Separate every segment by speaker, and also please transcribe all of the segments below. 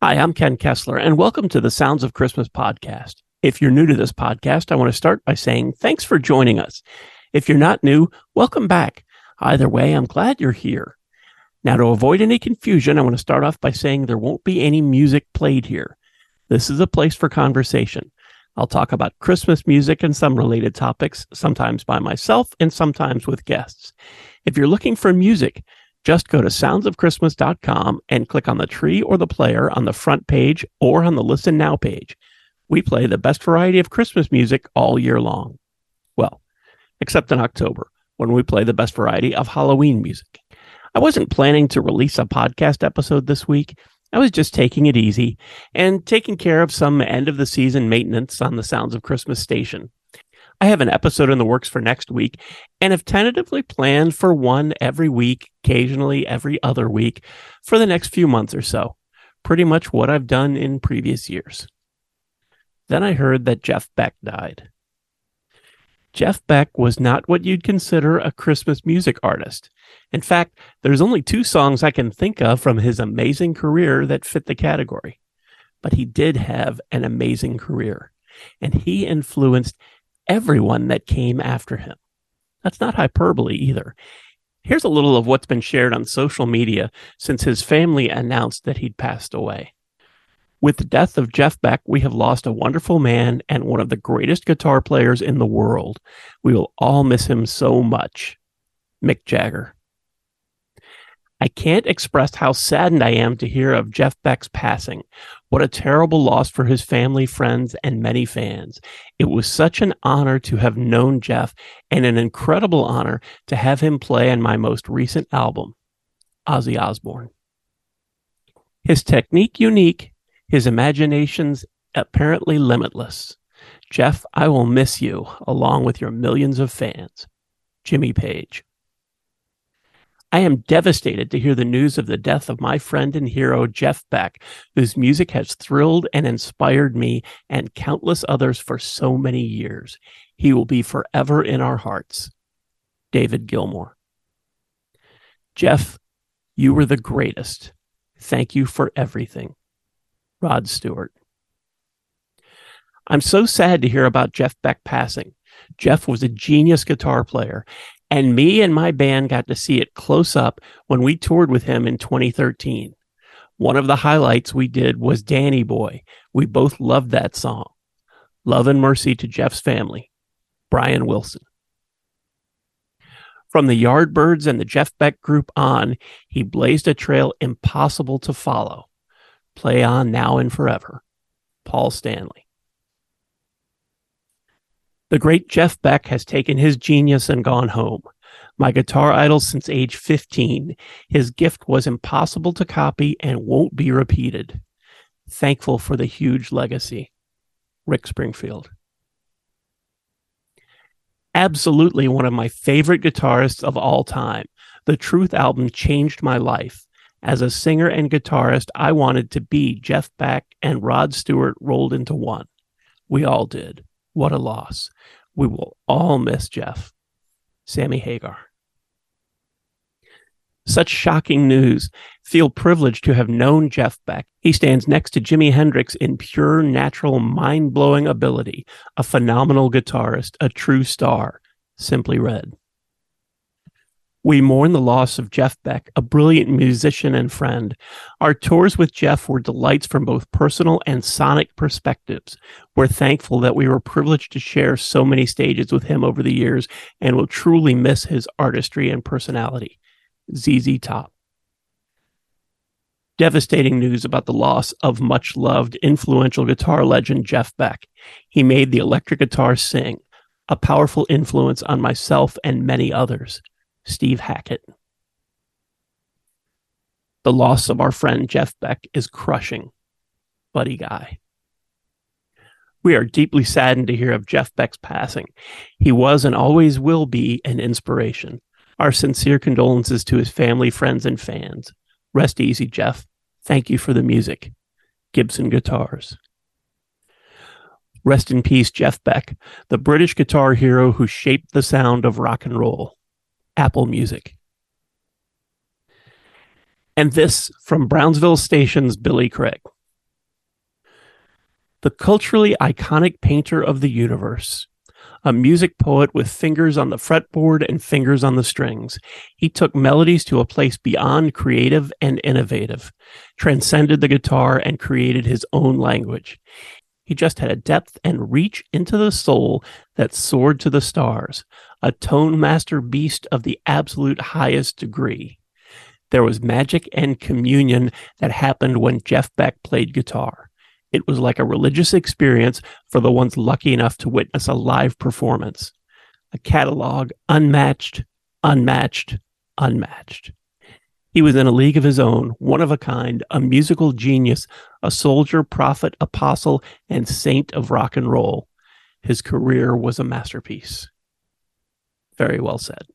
Speaker 1: Hi, I'm Ken Kessler, and welcome to the Sounds of Christmas podcast. If you're new to this podcast, I want to start by saying thanks for joining us. If you're not new, welcome back. Either way, I'm glad you're here. Now, to avoid any confusion, I want to start off by saying there won't be any music played here. This is a place for conversation. I'll talk about Christmas music and some related topics, sometimes by myself and sometimes with guests. If you're looking for music, just go to soundsofchristmas.com and click on the tree or the player on the front page or on the Listen Now page. We play the best variety of Christmas music all year long. Well, except in October, when we play the best variety of Halloween music. I wasn't planning to release a podcast episode this week. I was just taking it easy and taking care of some end of the season maintenance on the Sounds of Christmas station. I have an episode in the works for next week and have tentatively planned for one every week, occasionally every other week for the next few months or so. Pretty much what I've done in previous years. Then I heard that Jeff Beck died. Jeff Beck was not what you'd consider a Christmas music artist. In fact, there's only two songs I can think of from his amazing career that fit the category. But he did have an amazing career, and he influenced everyone that came after him. That's not hyperbole either. Here's a little of what's been shared on social media since his family announced that he'd passed away. With the death of Jeff Beck, we have lost a wonderful man and one of the greatest guitar players in the world. We will all miss him so much. Mick Jagger. I can't express how saddened I am to hear of Jeff Beck's passing. What a terrible loss for his family, friends, and many fans. It was such an honor to have known Jeff and an incredible honor to have him play on my most recent album, Ozzy Osbourne. His technique unique, his imaginations apparently limitless. Jeff, I will miss you along with your millions of fans. Jimmy Page. I am devastated to hear the news of the death of my friend and hero, Jeff Beck, whose music has thrilled and inspired me and countless others for so many years. He will be forever in our hearts. David Gilmour. Jeff, you were the greatest. Thank you for everything. Rod Stewart. I'm so sad to hear about Jeff Beck passing. Jeff was a genius guitar player, and me and my band got to see it close up when we toured with him in 2013. One of the highlights we did was Danny Boy. We both loved that song. Love and mercy to Jeff's family. Brian Wilson. From the Yardbirds and the Jeff Beck group on, he blazed a trail impossible to follow. Play on now and forever. Paul Stanley. The great Jeff Beck has taken his genius and gone home. My guitar idol since age 15. His gift was impossible to copy and won't be repeated. Thankful for the huge legacy. Rick Springfield. Absolutely one of my favorite guitarists of all time. The Truth album changed my life. As a singer and guitarist, I wanted to be Jeff Beck and Rod Stewart rolled into one. We all did. What a loss. We will all miss Jeff. Sammy Hagar. Such shocking news. Feel privileged to have known Jeff Beck. He stands next to Jimi Hendrix in pure, natural, mind blowing ability, a phenomenal guitarist, a true star. Simply Red. We mourn the loss of Jeff Beck, a brilliant musician and friend. Our tours with Jeff were delights from both personal and sonic perspectives. We're thankful that we were privileged to share so many stages with him over the years and will truly miss his artistry and personality. ZZ Top. Devastating news about the loss of much loved, influential guitar legend Jeff Beck. He made the electric guitar sing, a powerful influence on myself and many others. Steve Hackett. The loss of our friend Jeff Beck is crushing. Buddy Guy. We are deeply saddened to hear of Jeff Beck's passing. He was and always will be an inspiration. Our sincere condolences to his family, friends, and fans. Rest easy, Jeff. Thank you for the music. Gibson Guitars. Rest in peace, Jeff Beck, the British guitar hero who shaped the sound of rock and roll. Apple Music. And this from Brownsville Station's Billy Craig. the culturally iconic painter of the universe. A music poet with fingers on the fretboard and fingers on the strings, he took melodies to a place beyond creative and innovative, transcended the guitar, and created his own language. He just had a depth and reach into the soul that soared to the stars, a tone master beast of the absolute highest degree. There was magic and communion that happened when Jeff Beck played guitar. It was like a religious experience for the ones lucky enough to witness a live performance. A catalog unmatched, unmatched, unmatched. He was in a league of his own, one of a kind, a musical genius, a soldier, prophet, apostle, and saint of rock and roll. His career was a masterpiece. Very well said.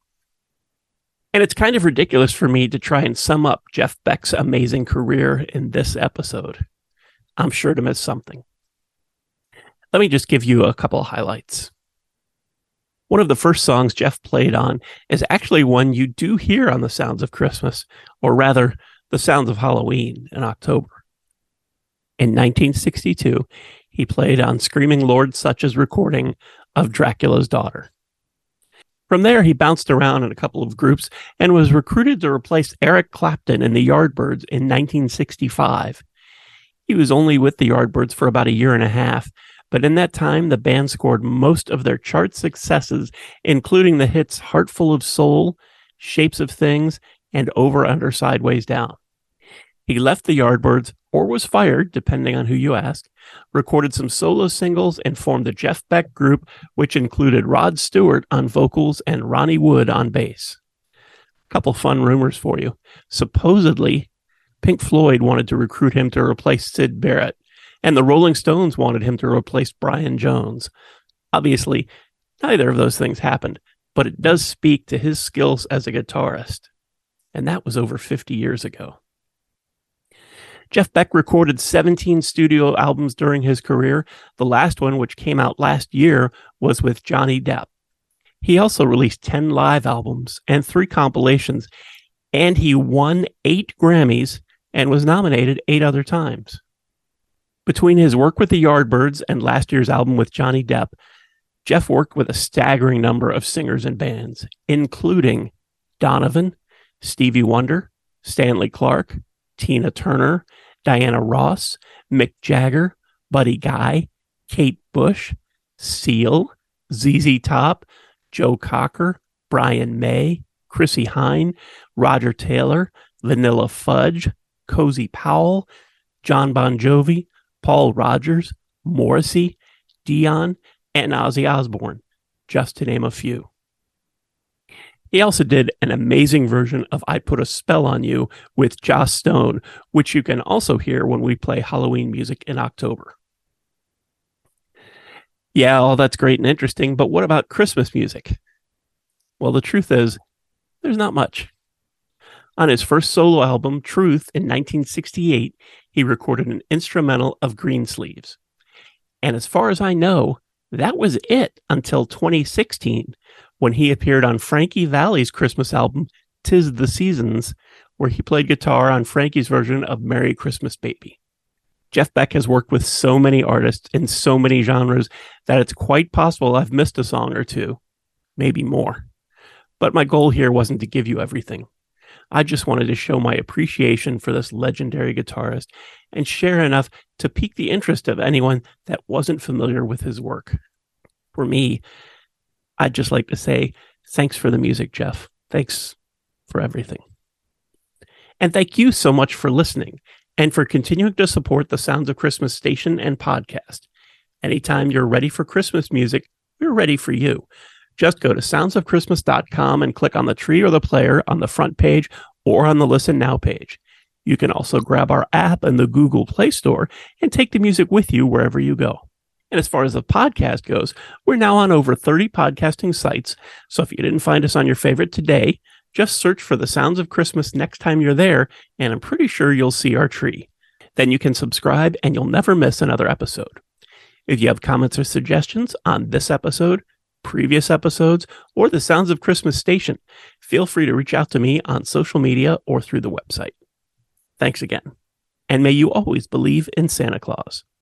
Speaker 1: And it's kind of ridiculous for me to try and sum up Jeff Beck's amazing career in this episode. I'm sure to miss something. Let me just give you a couple of highlights. One of the first songs Jeff played on is actually one you do hear on the Sounds of Christmas, or rather, the Sounds of Halloween in October. In 1962, he played on Screaming Lord Sutch's recording of Dracula's Daughter. From there, he bounced around in a couple of groups and was recruited to replace Eric Clapton in the Yardbirds in 1965. He was only with the Yardbirds for about a year and a half but in that time, the band scored most of their chart successes, including the hits Heart Full of Soul, Shapes of Things, and Over Under Sideways Down. He left the Yardbirds, or was fired, depending on who you ask, recorded some solo singles, and formed the Jeff Beck Group, which included Rod Stewart on vocals and Ronnie Wood on bass. A couple fun rumors for you. Supposedly, Pink Floyd wanted to recruit him to replace Syd Barrett, and the Rolling Stones wanted him to replace Brian Jones. Obviously, neither of those things happened, but it does speak to his skills as a guitarist. And that was over 50 years ago. Jeff Beck recorded 17 studio albums during his career. The last one, which came out last year, was with Johnny Depp. He also released 10 live albums and three compilations, and he won eight Grammys and was nominated eight other times. Between his work with the Yardbirds and last year's album with Johnny Depp, Jeff worked with a staggering number of singers and bands, including Donovan, Stevie Wonder, Stanley Clarke, Tina Turner, Diana Ross, Mick Jagger, Buddy Guy, Kate Bush, Seal, ZZ Top, Joe Cocker, Brian May, Chrissie Hynde, Roger Taylor, Vanilla Fudge, Cozy Powell, Jon Bon Jovi, Paul Rodgers, Morrissey, Dion, and Ozzy Osbourne, just to name a few. He also did an amazing version of I Put a Spell on You with Joss Stone, which you can also hear when we play Halloween music in October. Yeah, all that's great and interesting, but what about Christmas music? Well, the truth is, there's not much. On his first solo album, Truth, in 1968, he recorded an instrumental of Greensleeves. And as far as I know, that was it until 2016 when he appeared on Frankie Valli's Christmas album, Tis the Seasons, where he played guitar on Frankie's version of Merry Christmas Baby. Jeff Beck has worked with so many artists in so many genres that it's quite possible I've missed a song or two, maybe more. But my goal here wasn't to give you everything. I just wanted to show my appreciation for this legendary guitarist and share enough to pique the interest of anyone that wasn't familiar with his work. For me, I'd just like to say thanks for the music, Jeff. Thanks for everything. And thank you so much for listening and for continuing to support the Sounds of Christmas station and podcast. Anytime you're ready for Christmas music, we're ready for you. Just go to soundsofchristmas.com and click on the tree or the player on the front page or on the Listen Now page. You can also grab our app in the Google Play Store and take the music with you wherever you go. And as far as the podcast goes, we're now on over 30 podcasting sites. So if you didn't find us on your favorite today, just search for the Sounds of Christmas next time you're there, and I'm pretty sure you'll see our tree. Then you can subscribe and you'll never miss another episode. If you have comments or suggestions on this episode, previous episodes, or the Sounds of Christmas station, feel free to reach out to me on social media or through the website. Thanks again. And may you always believe in Santa Claus.